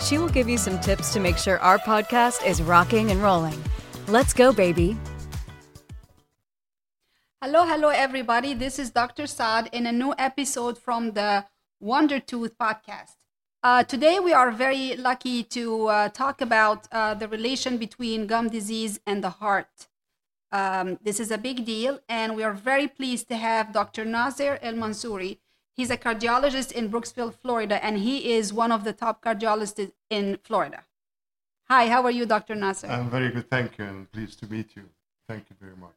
She will give you some tips to make sure our podcast is rocking and rolling. Let's go, baby. Hello, hello, everybody. This is Dr. Saad in a new episode from the Wonder Tooth podcast. Uh, today, we are very lucky to uh, talk about uh, the relation between gum disease and the heart. Um, this is a big deal, and we are very pleased to have Dr. Nasser Elmansoury. He's a cardiologist in Brooksville, Florida, and he is one of the top cardiologists in Florida. Hi, how are you, Dr. Nasser? I'm very good, thank you, and pleased to meet you. Thank you very much.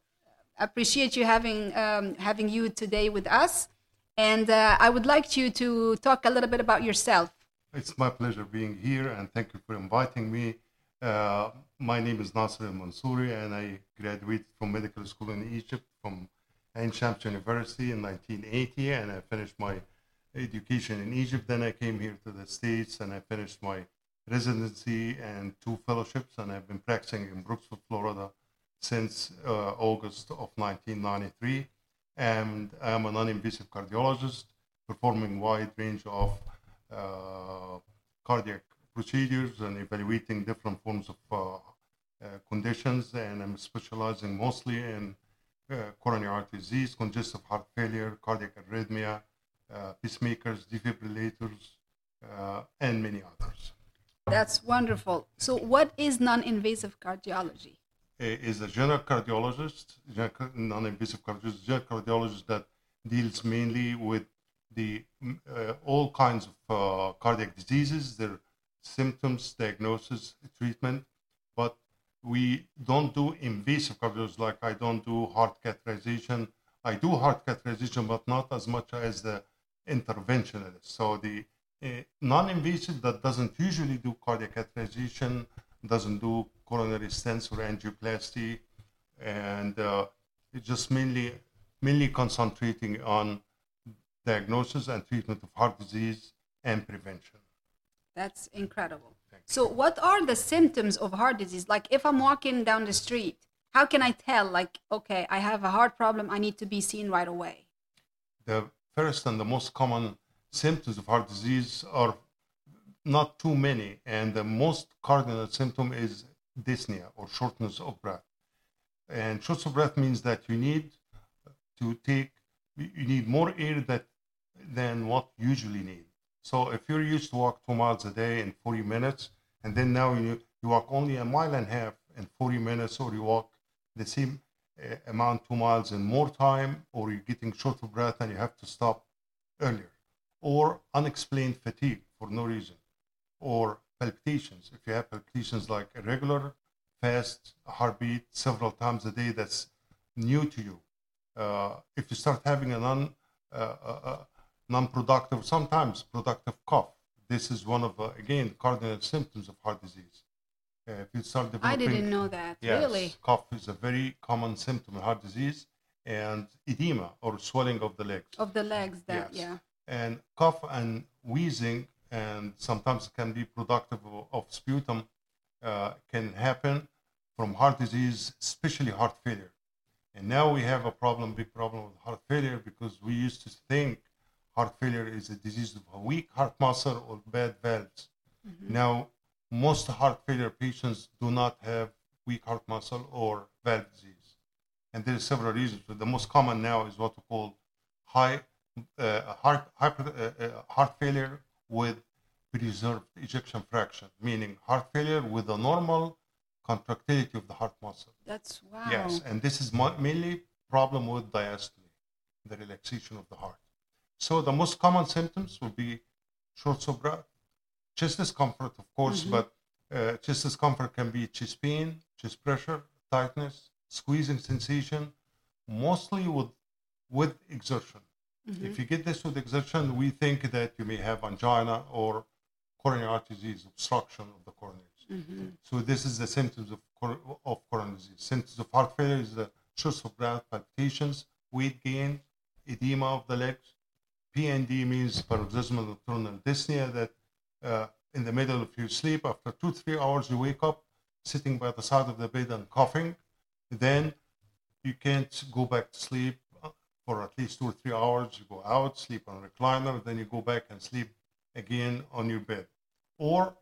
Appreciate you having um, having you today with us, and uh, I would like you to talk a little bit about yourself. It's my pleasure being here, and thank you for inviting me. Uh, my name is Nasser Elmansoury, and I graduated from medical school in Egypt from Ain University in 1980, and I finished my education in Egypt. Then I came here to the States, and I finished my residency and two fellowships, and I've been practicing in Brooksville, Florida, since uh, August of 1993. And I'm a non-invasive cardiologist performing wide range of uh, cardiac procedures and evaluating different forms of uh, uh, conditions. And I'm specializing mostly in coronary artery disease, congestive heart failure, cardiac arrhythmia, uh, pacemakers, defibrillators, uh, and many others. That's wonderful. So, what is non invasive cardiology? is a general cardiologist, non-invasive cardiologist, general cardiologist that deals mainly with the uh, all kinds of uh, cardiac diseases, their symptoms, diagnosis, treatment, but we don't do invasive cardiology like I don't do heart catheterization. I do heart catheterization, but not as much as the interventionalist. So the uh, non-invasive that doesn't usually do cardiac catheterization, doesn't do coronary stents or angioplasty, and uh, it's just mainly mainly concentrating on diagnosis and treatment of heart disease and prevention. That's incredible. So, what are the symptoms of heart disease? Like, if I'm walking down the street, how can I tell, like, okay, I have a heart problem, I need to be seen right away? The first and the most common symptoms of heart disease are not too many, and the most cardinal symptom is dyspnea or shortness of breath. And shortness of breath means that you need to take, you need more air that, than what you usually need. So if you're used to walk two miles a day in 40 minutes, and then now you, you walk only a mile and a half in 40 minutes, or you walk the same uh, amount two miles in more time, or you're getting short of breath and you have to stop earlier, or unexplained fatigue for no reason, or palpitations. If you have palpitations like irregular, fast heartbeat several times a day, that's new to you. Uh, if you start having a non uh, uh, uh non-productive, sometimes productive cough, this is one of uh, again cardinal symptoms of heart disease. Uh, if you start developing, I didn't know that. Yes, really, cough is a very common symptom of heart disease, and edema or swelling of the legs. Of the legs, that yes. yeah. And cough and wheezing and sometimes it can be productive of sputum, uh, can happen from heart disease, especially heart failure. And now we have a problem, big problem with heart failure because we used to think heart failure is a disease of a weak heart muscle or bad valves. Mm-hmm. Now, most heart failure patients do not have weak heart muscle or valve disease. And there are several reasons. But the most common now is what we call high uh, heart, hyper, uh, uh, heart failure with preserved ejection fraction, meaning heart failure with a normal contractility of the heart muscle. That's wow. Yes, and this is mainly problem with diastole, the relaxation of the heart. So the most common symptoms will be short of breath, chest discomfort, of course, mm-hmm. but uh, chest discomfort can be chest pain, chest pressure, tightness, squeezing sensation, mostly with with exertion. Mm-hmm. If you get this with exertion, we think that you may have angina or coronary artery disease, obstruction of the coronaries. So this is the symptoms of, cor- of coronary disease. Symptoms of heart failure is the shortness of breath, palpitations, weight gain, edema of the legs. PND means paroxysmal nocturnal dyspnea that uh, in the middle of your sleep, after two, three hours, you wake up sitting by the side of the bed and coughing. Then you can't go back to sleep uh, for at least two or three hours. You go out, sleep on a recliner, then you go back and sleep again on your bed. Or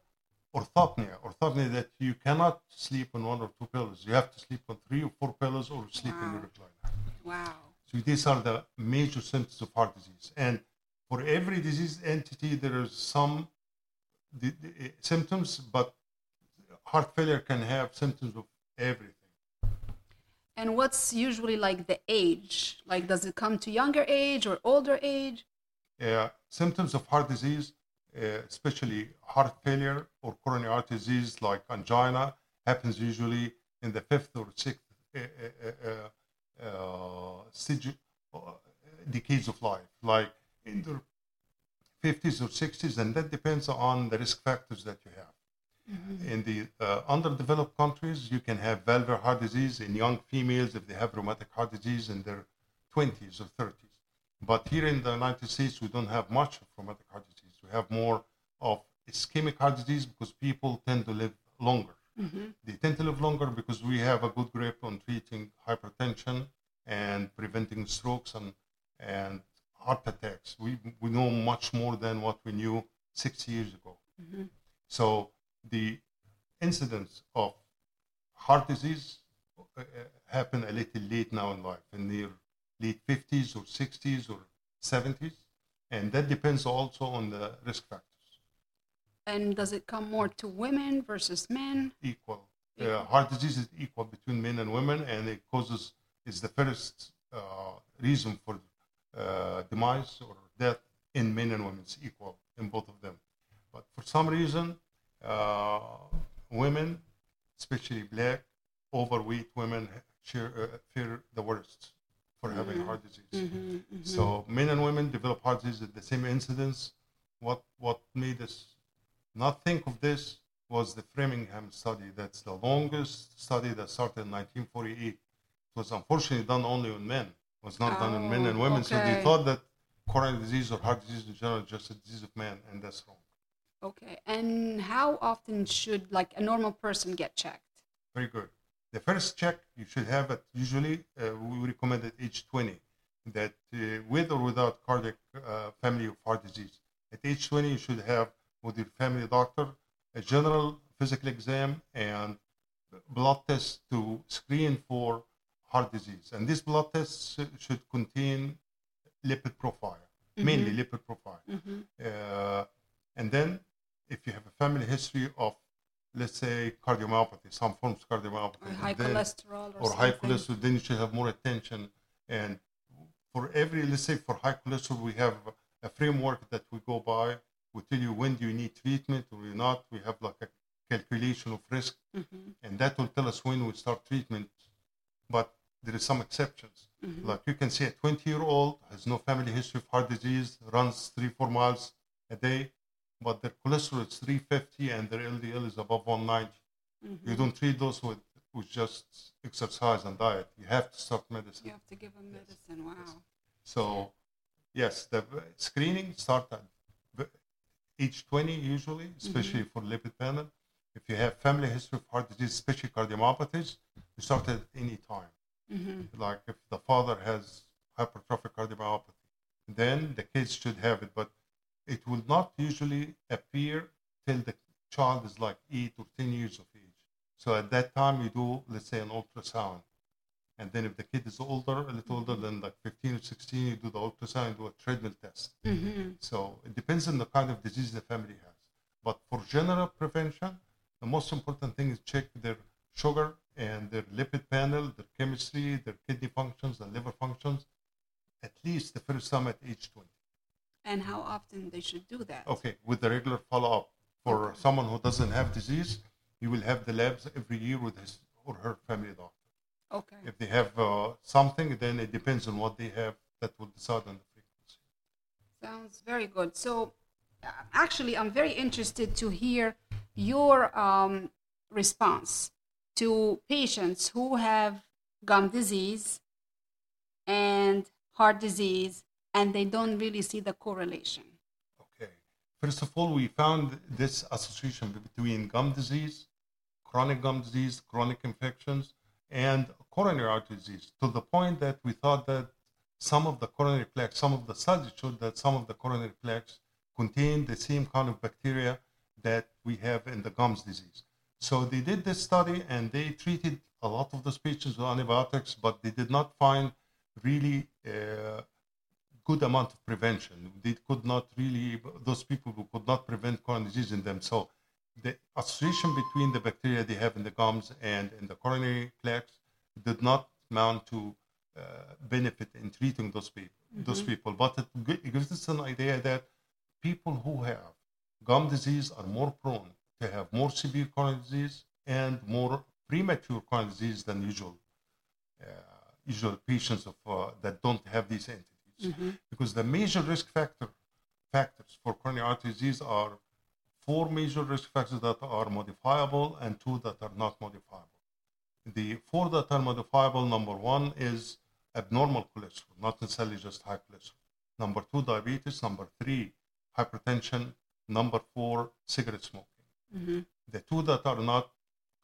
orthopnea, orthopnea that you cannot sleep on one or two pillows. You have to sleep on three or four pillows or sleep in your recliner. Wow. So these are the major symptoms of heart disease. And for every disease entity, there is some the, the, uh, symptoms, but heart failure can have symptoms of everything. And what's usually like the age? Like, does it come to younger age or older age? Uh, symptoms of heart disease, uh, especially heart failure or coronary artery disease like angina, happens usually in the fifth or sixth uh, uh, uh, decades of life, like in the 50s or 60s, and that depends on the risk factors that you have. In the uh, underdeveloped countries, you can have valvular heart disease in young females if they have rheumatic heart disease in their 20s or 30s. But here in the United States, we don't have much of rheumatic heart disease. We have more of ischemic heart disease because people tend to live longer. They tend to live longer because we have a good grip on treating hypertension and preventing strokes and, and heart attacks. We, we know much more than what we knew 60 years ago. So the incidence of heart disease uh, uh, happen a little late now in life, in their late 50s or 60s or 70s. And that depends also on the risk factors. And does it come more to women versus men? Equal. Equal. Uh, heart disease is equal between men and women, and it causes is the first uh, reason for uh, demise or death in men and women. It's equal in both of them. But for some reason, uh, women, especially black, overweight women, share, uh, fear the worst for having heart disease. So men and women develop heart disease at the same incidence. What what made us not think of this was the Framingham study. That's the longest study that started in 1948. It was unfortunately done only on men. It was not done on men and Oh, women. So they thought that coronary disease or heart disease in general is just a disease of men, and that's wrong. Okay. And how often should like a normal person get checked? Very good. The first check you should have it usually uh, we recommend at age 20 that uh, with or without cardiac uh, family of heart disease. At age 20 you should have with your family doctor a general physical exam and blood test to screen for heart disease. And these blood tests should contain lipid profile, mainly lipid profile. Uh, and then if you have a family history of let's say cardiomyopathy, some forms of cardiomyopathy, Or high then- cholesterol or, or high cholesterol, then you should have more attention. And for every, let's say for high cholesterol, we have a framework that we go by. We tell you when do you need treatment or you not. We have like a calculation of risk, mm-hmm. and that will tell us when we start treatment. But there is some exceptions. Mm-hmm. Like you can see a 20 year old has no family history of heart disease, runs three, four miles a day, but their cholesterol is 350 and their LDL is above 190. Mm-hmm. You don't treat those with, with just exercise and diet. You have to start medicine. You have to give them medicine. Wow. So, yes, the screening start at age 20 usually, especially mm-hmm. for lipid panel. If you have family history of heart disease, especially cardiomyopathies, you start at any time. Mm-hmm. Like if the father has hypertrophic cardiomyopathy, then the kids should have it, but it will not usually appear till the child is like 8 or 10 years of age. So at that time, you do, let's say, an ultrasound. And then if the kid is older, a little older than like 15 or 16, you do the ultrasound, do a treadmill test. Mm-hmm. So it depends on the kind of disease the family has. But for general prevention, the most important thing is check their sugar and their lipid panel, their chemistry, their kidney functions, their liver functions, at least the first time at age 20. And how often they should do that? Okay, with the regular follow-up. For someone who doesn't have disease, you will have the labs every year with his or her family doctor. Okay. If they have uh, something, then it depends on what they have that will decide on the frequency. Sounds very good. So, actually, I'm very interested to hear your um, response to patients who have gum disease and heart disease, and they don't really see the correlation? Okay. First of all, we found this association between gum disease, chronic gum disease, chronic infections, and coronary artery disease to the point that we thought that some of the coronary plaques, some of the studies showed that some of the coronary plaques contain the same kind of bacteria that we have in the gums disease. So they did this study and they treated a lot of those patients with antibiotics, but they did not find really uh, good amount of prevention. They could not really, those people who could not prevent coronary disease in them. So the association between the bacteria they have in the gums and in the coronary plaques did not amount to uh, benefit in treating those people. Mm-hmm. Those people, but it gives us an idea that people who have gum disease are more prone to have more severe coronary disease and more premature coronary disease than usual uh, usual patients of uh, that don't have these entities mm-hmm. because the major risk factor factors for coronary artery disease are four major risk factors that are modifiable and two that are not modifiable the four that are modifiable number one is abnormal cholesterol not necessarily just high cholesterol number two diabetes number three hypertension number four cigarette smoking Mm-hmm. The two that are not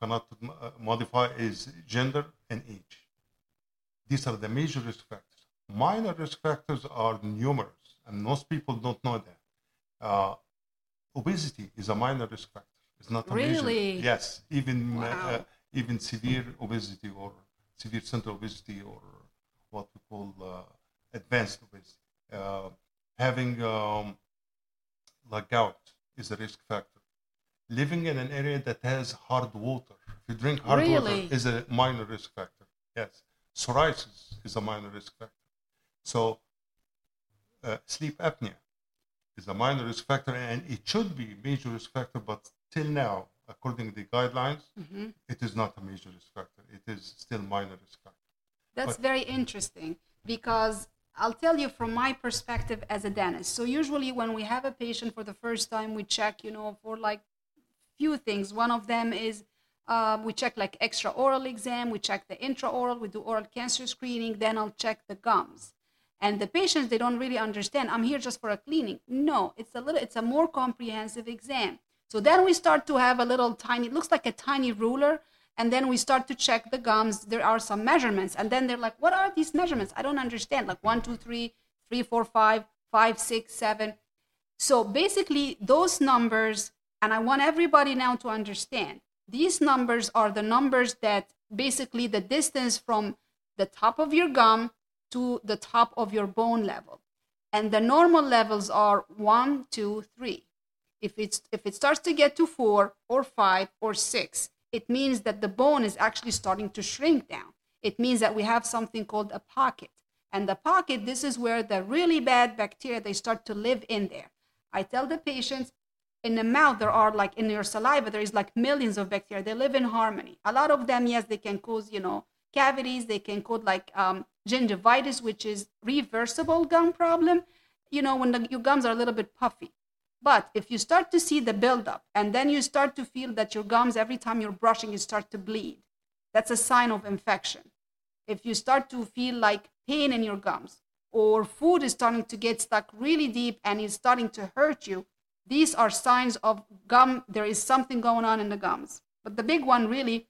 cannot uh, modify is gender and age. These are the major risk factors. Minor risk factors are numerous, and most people don't know that. Uh, obesity is a minor risk factor. It's not a really? major. Yes, even uh, wow. uh, even severe obesity or severe central obesity or what we call uh, advanced obesity. Uh, having um, like gout is a risk factor living in an area that has hard water. If you drink hard really? water, is a minor risk factor. Yes, psoriasis is a minor risk factor. So, uh, sleep apnea is a minor risk factor, and it should be a major risk factor. But till now, according to the guidelines, mm-hmm. it is not a major risk factor. It is still minor risk factor. That's but, very interesting because I'll tell you from my perspective as a dentist. So usually when we have a patient for the first time, we check, you know, for like few things. One of them is uh, we check like extra oral exam, we check the intraoral, we do oral cancer screening, then I'll check the gums. And the patients, they don't really understand, I'm here just for a cleaning. No, it's a little, it's a more comprehensive exam. So then we start to have a little tiny, it looks like a tiny ruler, and then we start to check the gums. There are some measurements, and then they're like, what are these measurements? I don't understand. Like one, two, three, three, four, five, five, six, seven. So basically, those numbers and I want everybody now to understand these numbers are the numbers that basically the distance from the top of your gum to the top of your bone level. And the normal levels are one, two, three. If, it's, if it starts to get to four or five or six, it means that the bone is actually starting to shrink down. It means that we have something called a pocket. And the pocket, this is where the really bad bacteria, they start to live in there. I tell the patients, in the mouth there are like in your saliva there is like millions of bacteria they live in harmony a lot of them yes they can cause you know cavities they can cause like um, gingivitis which is reversible gum problem you know when the, your gums are a little bit puffy but if you start to see the buildup and then you start to feel that your gums every time you're brushing you start to bleed that's a sign of infection if you start to feel like pain in your gums or food is starting to get stuck really deep and is starting to hurt you these are signs of gum. There is something going on in the gums. But the big one really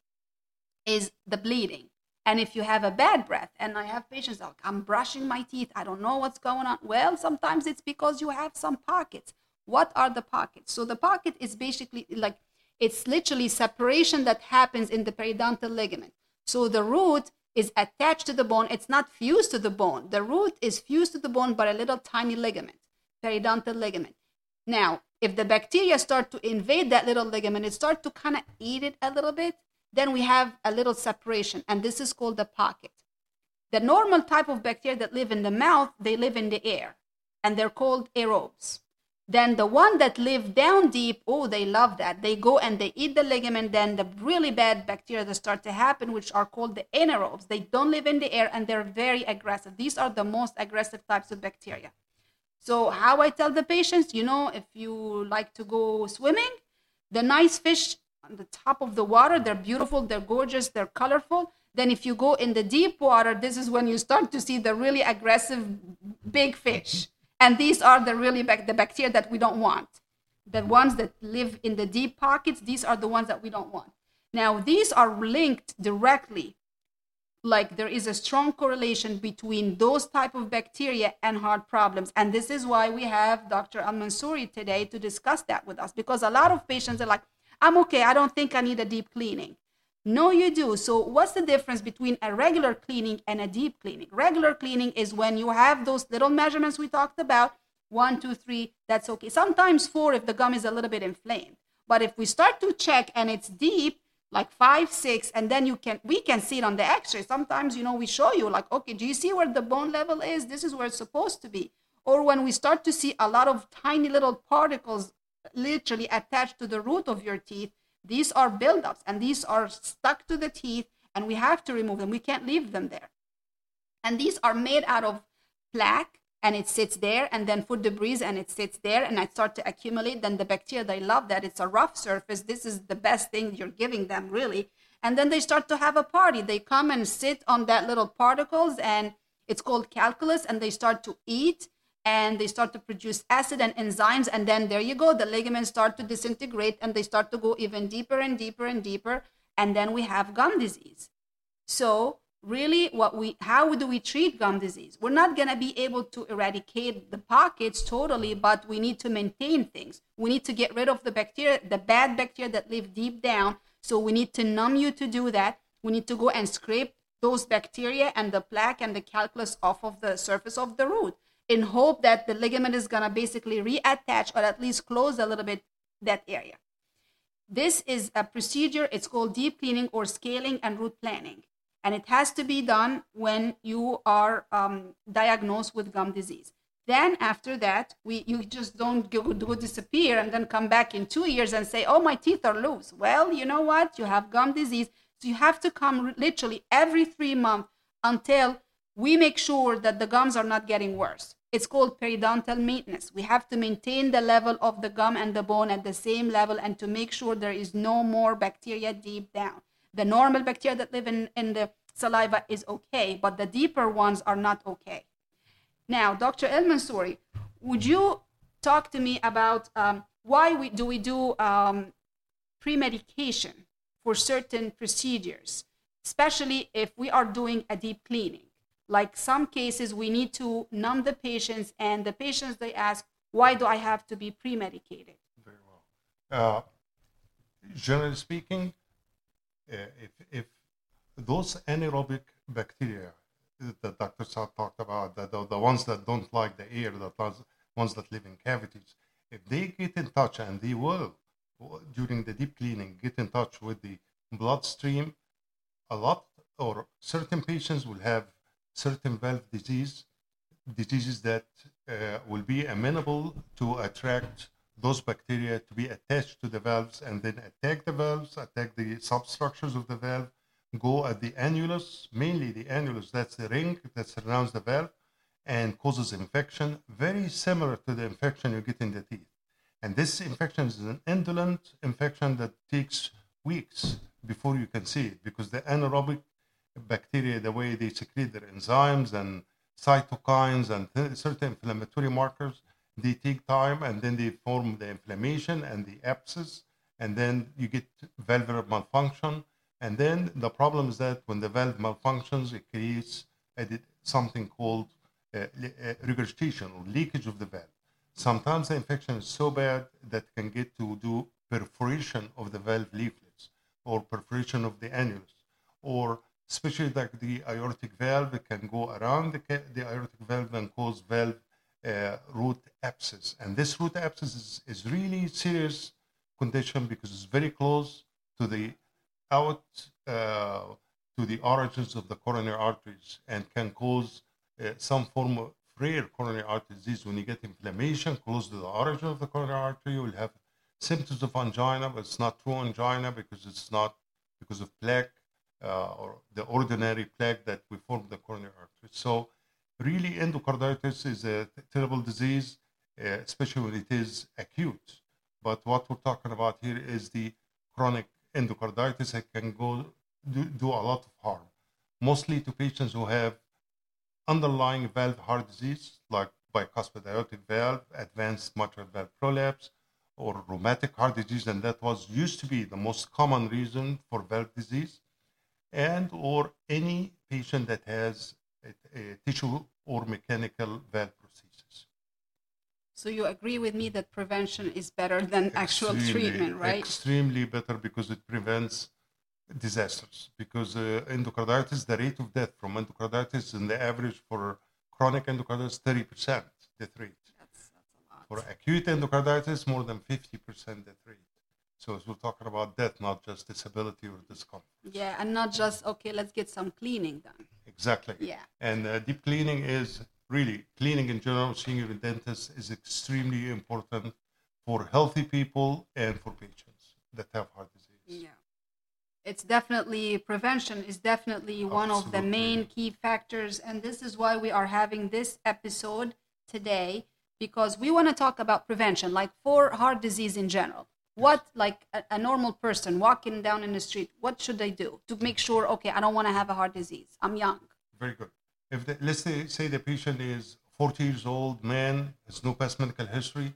is the bleeding. And if you have a bad breath, and I have patients like, I'm brushing my teeth, I don't know what's going on. Well, sometimes it's because you have some pockets. What are the pockets? So the pocket is basically like it's literally separation that happens in the periodontal ligament. So the root is attached to the bone. It's not fused to the bone. The root is fused to the bone by a little tiny ligament, periodontal ligament. Now, if the bacteria start to invade that little ligament, it start to kind of eat it a little bit, then we have a little separation, and this is called the pocket. The normal type of bacteria that live in the mouth, they live in the air, and they're called aerobes. Then the one that live down deep, oh, they love that. They go and they eat the ligament. Then the really bad bacteria that start to happen, which are called the anaerobes, they don't live in the air and they're very aggressive. These are the most aggressive types of bacteria. So how I tell the patients, you know, if you like to go swimming, the nice fish on the top of the water, they're beautiful, they're gorgeous, they're colorful. Then if you go in the deep water, this is when you start to see the really aggressive big fish. And these are the really the bacteria that we don't want. The ones that live in the deep pockets, these are the ones that we don't want. Now, these are linked directly like there is a strong correlation between those type of bacteria and heart problems and this is why we have dr Elmansoury today to discuss that with us because a lot of patients are like i'm okay i don't think i need a deep cleaning no you do so what's the difference between a regular cleaning and a deep cleaning regular cleaning is when you have those little measurements we talked about one two three that's okay sometimes four if the gum is a little bit inflamed but if we start to check and it's deep like five, six, and then you can we can see it on the X-ray. Sometimes you know we show you like, okay, do you see where the bone level is? This is where it's supposed to be. Or when we start to see a lot of tiny little particles literally attached to the root of your teeth, these are buildups and these are stuck to the teeth, and we have to remove them. We can't leave them there. And these are made out of plaque and it sits there and then food debris and it sits there and I start to accumulate. Then the bacteria they love that. It's a rough surface. This is the best thing you're giving them really. And then they start to have a party. They come and sit on that little particles and it's called calculus and they start to eat and they start to produce acid and enzymes and then there you go the ligaments start to disintegrate and they start to go even deeper and deeper and deeper and then we have gum disease. So really what we how do we treat gum disease? We're not going to be able to eradicate the pockets totally but we need to maintain things. We need to get rid of the bacteria the bad bacteria that live deep down. So we need to numb you to do that. We need to go and scrape those bacteria and the plaque and the calculus off of the surface of the root in hope that the ligament is going to basically reattach or at least close a little bit that area this is a procedure it's called deep cleaning or scaling and root planing. and it has to be done when you are um, diagnosed with gum disease. Then after that, we you just don't go, go disappear and then come back in two years and say, "Oh, my teeth are loose." Well, you know what? You have gum disease, so you have to come literally every three months until we make sure that the gums are not getting worse. It's called periodontal maintenance. We have to maintain the level of the gum and the bone at the same level and to make sure there is no more bacteria deep down. The normal bacteria that live in, in the saliva is okay, but the deeper ones are not okay. Now, Dr. Elmansoury, would you talk to me about um, why we, do we do um, pre-medication for certain procedures, especially if we are doing a deep cleaning? Like some cases, we need to numb the patients, and the patients they ask, "Why do I have to be pre-medicated?" Very well. Uh, generally speaking, uh, if, if those anaerobic bacteria that Dr. Saad talked about, the, the, the, ones that don't like the air, the ones that live in cavities, if they get in touch, and they will during the deep cleaning, get in touch with the bloodstream, a lot or certain patients will have certain valve disease, diseases that uh, will be amenable to attract those bacteria to be attached to the valves and then attack the valves, attack the substructures of the valve, go at the annulus, mainly the annulus, that's the ring that surrounds the valve, and causes infection, very similar to the infection you get in the teeth. And this infection is an indolent infection that takes weeks before you can see it because the anaerobic bacteria, the way they secrete their enzymes and cytokines and th- certain inflammatory markers, they take time and then they form the inflammation and the abscess, and then you get valvular malfunction. And then the problem is that when the valve malfunctions, it creates something called uh, uh, regurgitation or leakage of the valve. Sometimes the infection is so bad that can get to do perforation of the valve leaflets or perforation of the annulus, or especially like the aortic valve, can go around the, the aortic valve and cause valve uh, root abscess. And this root abscess is, is really serious condition because it's very close to the out uh, to the origins of the coronary arteries and can cause uh, some form of rare coronary artery disease. When you get inflammation close to the origin of the coronary artery, you will have symptoms of angina, but it's not true angina because it's not because of plaque uh, or the ordinary plaque that we form the coronary artery. So really endocarditis is a terrible disease, uh, especially when it is acute. But what we're talking about here is the chronic endocarditis, that can go do, do a lot of harm, mostly to patients who have underlying valve heart disease, like bicuspid aortic valve, advanced mitral valve prolapse, or rheumatic heart disease, and that was used to be the most common reason for valve disease, and or any patient that has a, a tissue or mechanical valve prosthesis. So you agree with me that prevention is better than actual Extremely- treatment, right? Extremely better because it prevents disasters. Because uh, endocarditis, the rate of death from endocarditis in the average for chronic endocarditis, 30% death rate. That's, that's a lot. For acute endocarditis, more than 50% death rate. So we're talking about death, not just disability or discomfort. Yeah, and not just okay, let's get some cleaning done. Exactly. Yeah. And uh, deep cleaning is really cleaning in general, seeing your dentist is extremely important for healthy people and for patients that have heart disease. Yeah. It's definitely prevention is definitely one of the main key factors and this is why we are having this episode today because we want to talk about prevention like for heart disease in general. What like a, a normal person walking down in the street, what should they do to make sure okay, I don't want to have a heart disease. I'm young. Very good. If the, let's say, say the patient is 40 years old, man, has no past medical history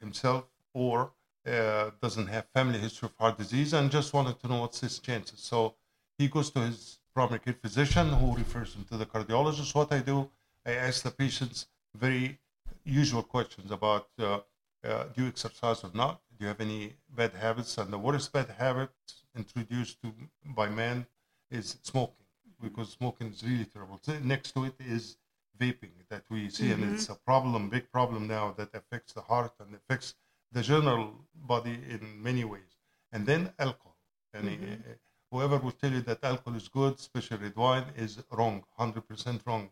himself, or uh, doesn't have family history of heart disease, and just wanted to know what's his chances. So he goes to his primary care physician, who refers him to the cardiologist. What I do, I ask the patients very usual questions about uh, uh, do you exercise or not? Do you have any bad habits? And the worst bad habit introduced to by man is smoking, because smoking is really terrible. So next to it is vaping that we see, and it's a problem, big problem now that affects the heart and affects the general body in many ways. And then alcohol. And uh, whoever will tell you that alcohol is good, especially red wine, is wrong, 100% wrong.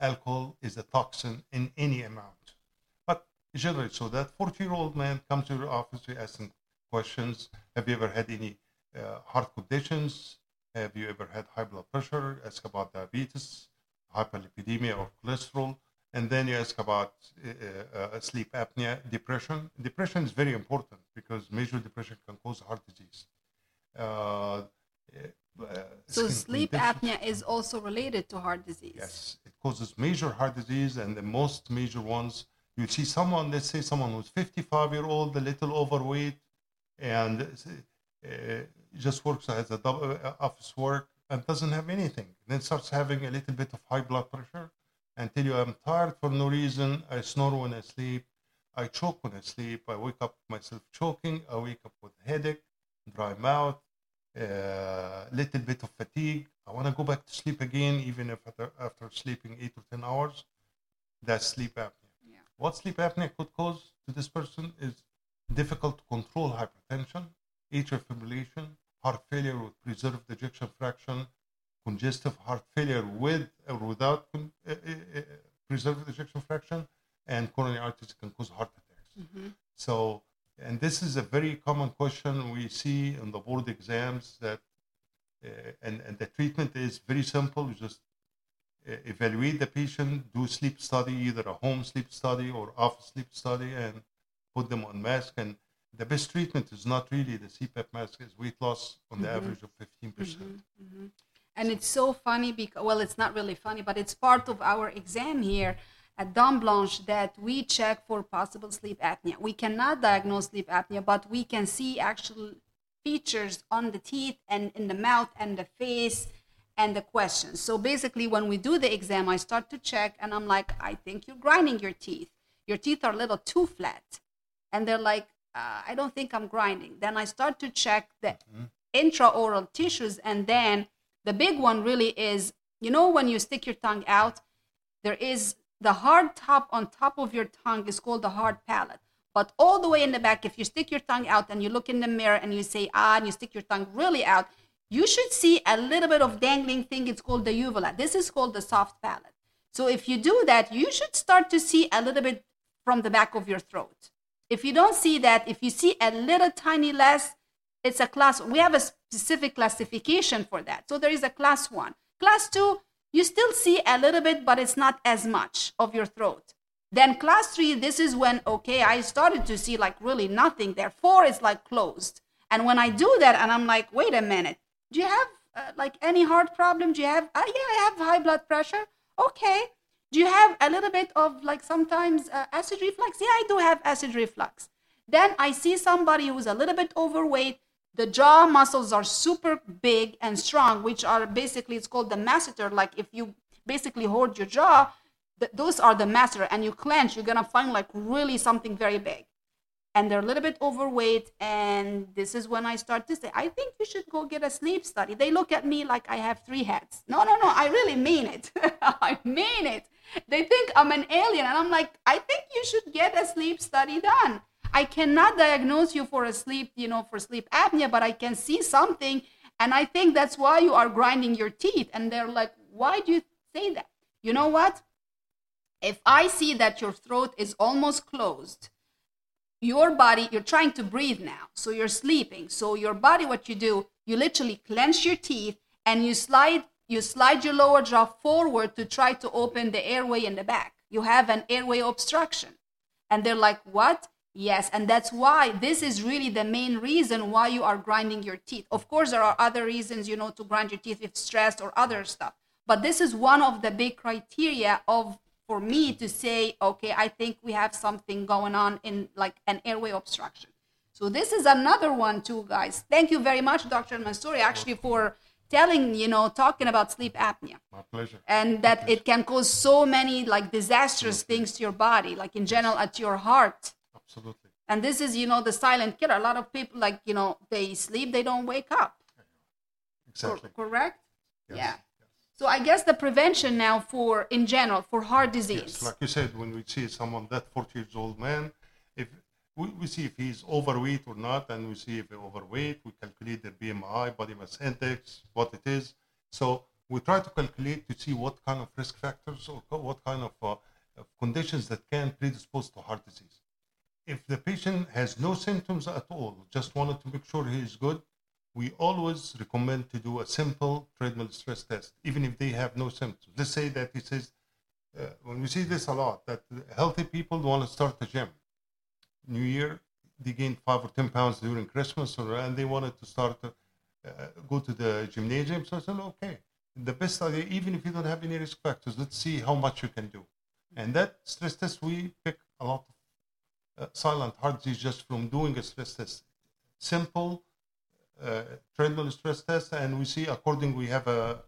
Alcohol is a toxin in any amount. Generally, so that 40 year old man comes to your office, you ask him questions. Have you ever had any uh, heart conditions? Have you ever had high blood pressure? Ask about diabetes, hyperlipidemia, or cholesterol. And then you ask about uh, uh, sleep apnea, depression. Depression is very important because major depression can cause heart disease. Uh, uh, So sleep apnea is also related to heart disease. Yes, it causes major heart disease, and the most major ones you see someone, let's say someone who's 55 year old, a little overweight, and uh, just works as a double, uh, office work and doesn't have anything. Then starts having a little bit of high blood pressure and tell you I'm tired for no reason. I snore when I sleep. I choke when I sleep. I wake up myself choking. I wake up with headache, dry mouth, uh, little bit of fatigue. I want to go back to sleep again, even if after, after sleeping eight or ten hours. That's sleep apnea. What sleep apnea could cause to this person is difficult to control hypertension, atrial fibrillation, heart failure with preserved ejection fraction, congestive heart failure with or without con- uh, uh, preserved ejection fraction, and coronary arteries can cause heart attacks. Mhm. So, and this is a very common question we see in the board exams that, uh, and, and the treatment is very simple. You just evaluate the patient, do sleep study, either a home sleep study or office sleep study, and put them on mask. And the best treatment is not really the CPAP mask, is weight loss on the mm-hmm. average of 15%. percent mm-hmm. Mm-hmm. And it's so funny because, well, it's not really funny, but it's part of our exam here at Dent Blanche that we check for possible sleep apnea. We cannot diagnose sleep apnea, but we can see actual features on the teeth and in the mouth and the face and the questions. So basically, when we do the exam, I start to check and I'm like, I think you're grinding your teeth. Your teeth are a little too flat. And they're like, uh, I don't think I'm grinding. Then I start to check the intraoral tissues and then the big one really is you know when you stick your tongue out there is the hard top on top of your tongue is called the hard palate but all the way in the back if you stick your tongue out and you look in the mirror and you say ah and you stick your tongue really out you should see a little bit of dangling thing. It's called the uvula. This is called the soft palate. So if you do that you should start to see a little bit from the back of your throat. If you don't see that if you see a little tiny less it's a class we have a specific classification for that. So there is a class one. Class two you still see a little bit but it's not as much of your throat. Then class three this is when okay i started to see like really nothing. There four is like closed. And when I do that, and I'm like, wait a minute, do you have uh, like any heart problem? Do you have, uh, yeah, I have high blood pressure. Okay. Do you have a little bit of like sometimes uh, acid reflux? Yeah, I do have acid reflux. Then I see somebody who's a little bit overweight. The jaw muscles are super big and strong, which are basically, it's called the masseter. Like if you basically hold your jaw, th- those are the masseter, and you clench, you're to find like really something very big and they're a little bit overweight and this is when i start to say i think you should go get a sleep study. They look at me like i have three heads. No no no i really mean it. I mean it. They think i'm an alien and i'm like i think you should get a sleep study done. I cannot diagnose you for a sleep you know for sleep apnea but i can see something and i think that's why you are grinding your teeth. And they're like why do you say that? You know what? If i see that your throat is almost closed your body you're trying to breathe now so you're sleeping. So your body what you do you literally clench your teeth and you slide you slide your lower jaw forward to try to open the airway in the back. You have an airway obstruction. And they're like what? Yes and that's why this is really the main reason why you are grinding your teeth. Of course there are other reasons you know to grind your teeth if stressed or other stuff. But this is one of the big criteria of for me to say, okay, I think we have something going on in like an airway obstruction. So this is another one too, guys. Thank you very much, Dr. Mansouri, actually for telling, you know, talking about sleep apnea. My pleasure. And that it can cause so many like disastrous things to your body, like in general at your heart. Absolutely. And this is, you know, the silent killer. A lot of people like, you know, they sleep, they don't wake up. Exactly. Cor- correct? Yes. Yeah. So I guess the prevention now for in general for heart disease. Yes, like you said, when we see someone that 40 years old man, if we, we see if he's overweight or not, and we see if he's overweight, we calculate their BMI, body mass index, what it is. So we try to calculate to see what kind of risk factors or what kind of uh, of conditions that can predispose to heart disease. If the patient has no symptoms at all, just wanted to make sure he is good, we always recommend to do a simple treadmill stress test, even if they have no symptoms. Let's say that he says, uh, when we see this a lot, that healthy people want to start a gym. New Year, they gained five or 10 pounds during Christmas, or, and they wanted to start, to, uh, go to the gymnasium. So I said, okay, the best idea, even if you don't have any risk factors, let's see how much you can do. And that stress test, we pick a lot of uh, silent heart disease just from doing a stress test. Simple, uh, treadmill stress test, and we see according we have a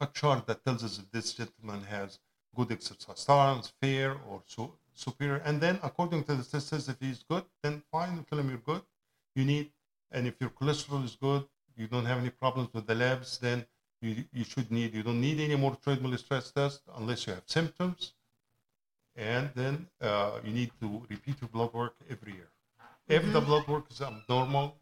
a chart that tells us if this gentleman has good exercise tolerance, fair or so, superior, and then according to the test test, if he's good, then fine, tell him you're good. You need, and if your cholesterol is good, you don't have any problems with the labs, then you, you should need, you don't need any more treadmill stress test unless you have symptoms, and then uh, you need to repeat your blood work every year. If the blood work is abnormal,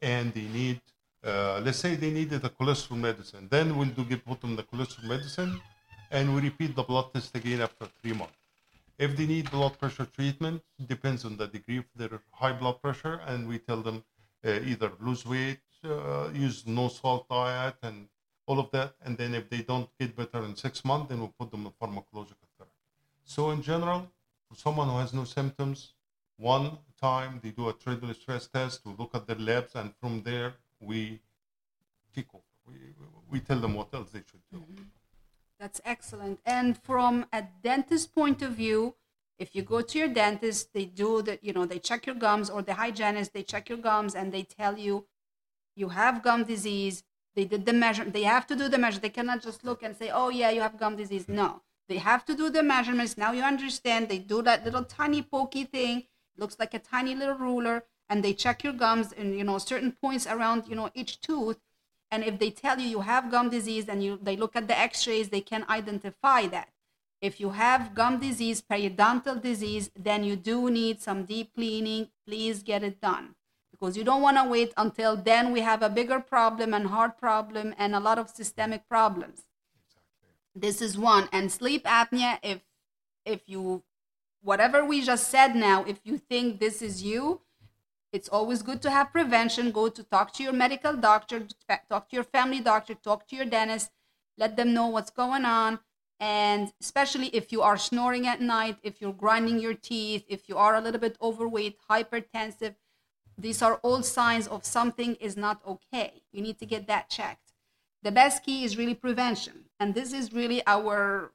and they need, uh, let's say they needed a cholesterol medicine, then we'll do give them the cholesterol medicine, and we repeat the blood test again after three months. If they need blood pressure treatment, depends on the degree of their high blood pressure, and we tell them uh, either lose weight, uh, use no salt diet, and all of that. And then if they don't get better in six months, then we'll put them on pharmacological therapy. So in general, for someone who has no symptoms, one time they do a treadmill stress test to look at their labs, and from there we take off. We, we tell them what else they should do. Mm-hmm. That's excellent. And from a dentist point of view, if you go to your dentist, they do that, you know, they check your gums or the hygienist, they check your gums and they tell you you have gum disease. They did the measure. They have to do the measure. They cannot just look and say, oh, yeah, you have gum disease. No, they have to do the measurements. Now you understand. They do that little tiny pokey thing. Looks like a tiny little ruler. And they check your gums and, you know, certain points around, you know, each tooth. And if they tell you you have gum disease and you, they look at the x-rays, they can identify that. If you have gum disease, periodontal disease, then you do need some deep cleaning. Please get it done because you don't want to wait until then we have a bigger problem and heart problem and a lot of systemic problems. This is one. And sleep apnea, if if you whatever we just said now, if you think this is you, it's always good to have prevention. Go to talk to your medical doctor, talk to your family doctor, talk to your dentist, let them know what's going on. And especially if you are snoring at night, if you're grinding your teeth, if you are a little bit overweight, hypertensive, These are all signs of something is not okay. You need to get that checked. The best key is really prevention. And this is really our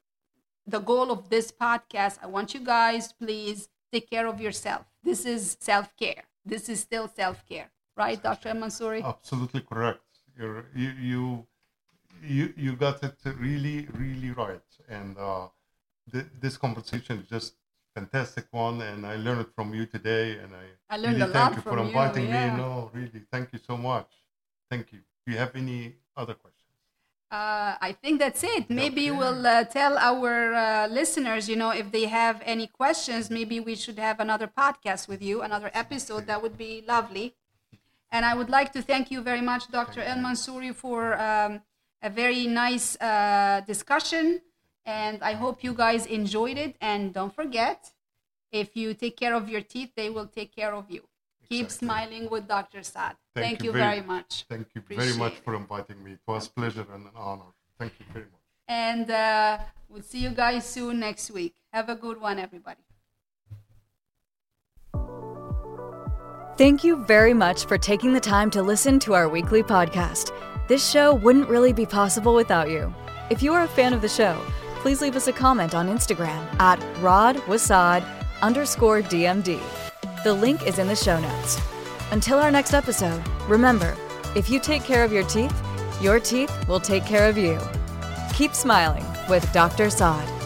the goal of this podcast. I want you guys please take care of yourself. This is self-care. This is still self-care. Right, Dr. Mansouri? Absolutely correct. You're, you you you you got it really really right. And uh, th- this conversation is just fantastic one, and I learned from you today. And I, I learned really a thank lot you for you, inviting yeah. me. No, really, thank you so much. Thank you. Do you have any other questions? Uh, I think that's it. Maybe Okay. we'll uh, tell our uh, listeners, you know, if they have any questions, maybe we should have another podcast with you, another episode. That would be lovely. And I would like to thank you very much, Dr. Elmansoury, for um, a very nice uh, discussion. And I hope you guys enjoyed it. And don't forget, if you take care of your teeth, they will take care of you. Keep smiling with Dr. Saad. Thank Thank, you you very- very much. Thank you very much for inviting me. It was a pleasure and an honor. Thank you very much. And uh, we'll see you guys soon next week. Have a good one, everybody. Thank you very much for taking the time to listen to our weekly podcast. This show wouldn't really be possible without you. If you are a fan of the show, please leave us a comment on Instagram at radwasaad underscore DMD. The link is in the show notes. Until our next episode, remember, if you take care of your teeth, your teeth will take care of you. Keep smiling with Dr. Saad.